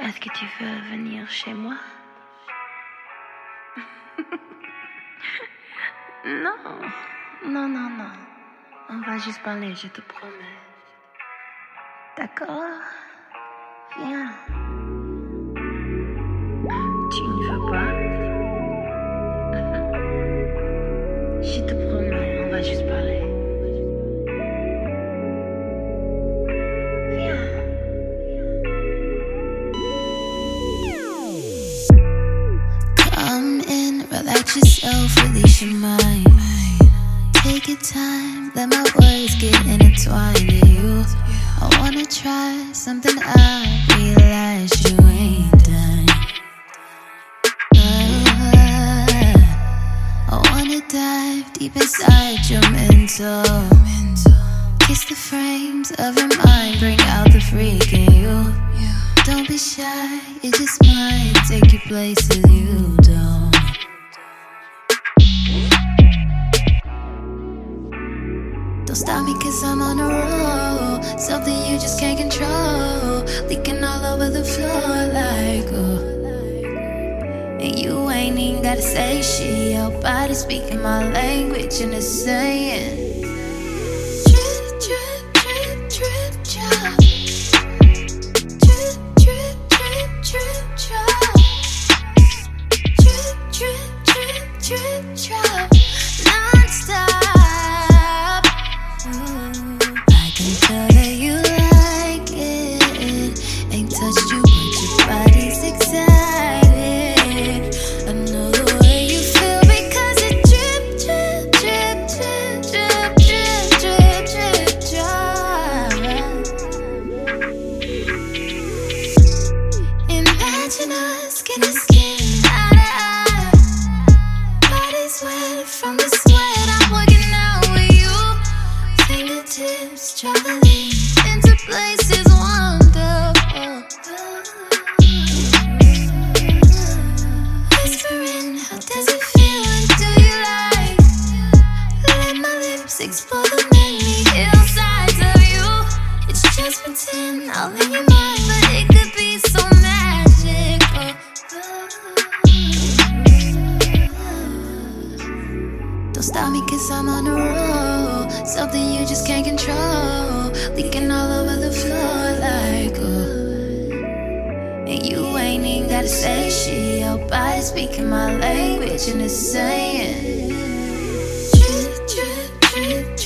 Est-ce que tu veux venir chez moi? Non, non, non, non. On va juste parler, je te promets. D'accord Viens. Yourself, release your mind. Take your time, let my words get intertwined in you. I wanna try something I realize you ain't done. Uh, I wanna dive deep inside your mental. Kiss the frames of your mind, bring out the freak in you. Don't be shy, it just might take you places you don't. Don't stop me cause I'm on a roll. Something you just can't control. Leaking all over the floor like, oh. And you ain't even gotta say shit. Your body speaking my language and it's saying. Lips explore the many hillsides of you. It's just pretend all in your mind, but it could be so magical. Don't stop me cause I'm on a roll. Something you just can't control. Leaking all over the floor like, oh. And you ain't even gotta say shit. Your body speaking my language and it's saying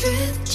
drift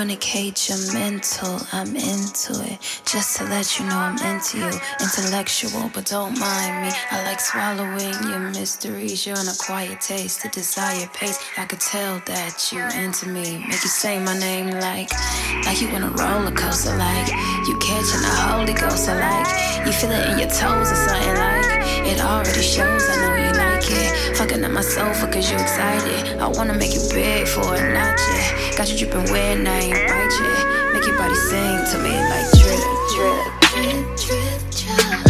fornicate your mental. I'm into it. Just to let you know I'm into you. Intellectual, but don't mind me. I like swallowing your mysteries. You're an acquired taste, the desired pace. I could tell that you into me. Make you say my name like, like you in a roller coaster. Like you catching the Holy Ghost. Like you feel it in your toes or something. Like it already shows. I know you it. Fucking my sofa cause you excited. I wanna make you big for a night, yeah. Got you dripping wet, now I ain't right, yeah. Make your body sing to me like drip, drip, drip, drip,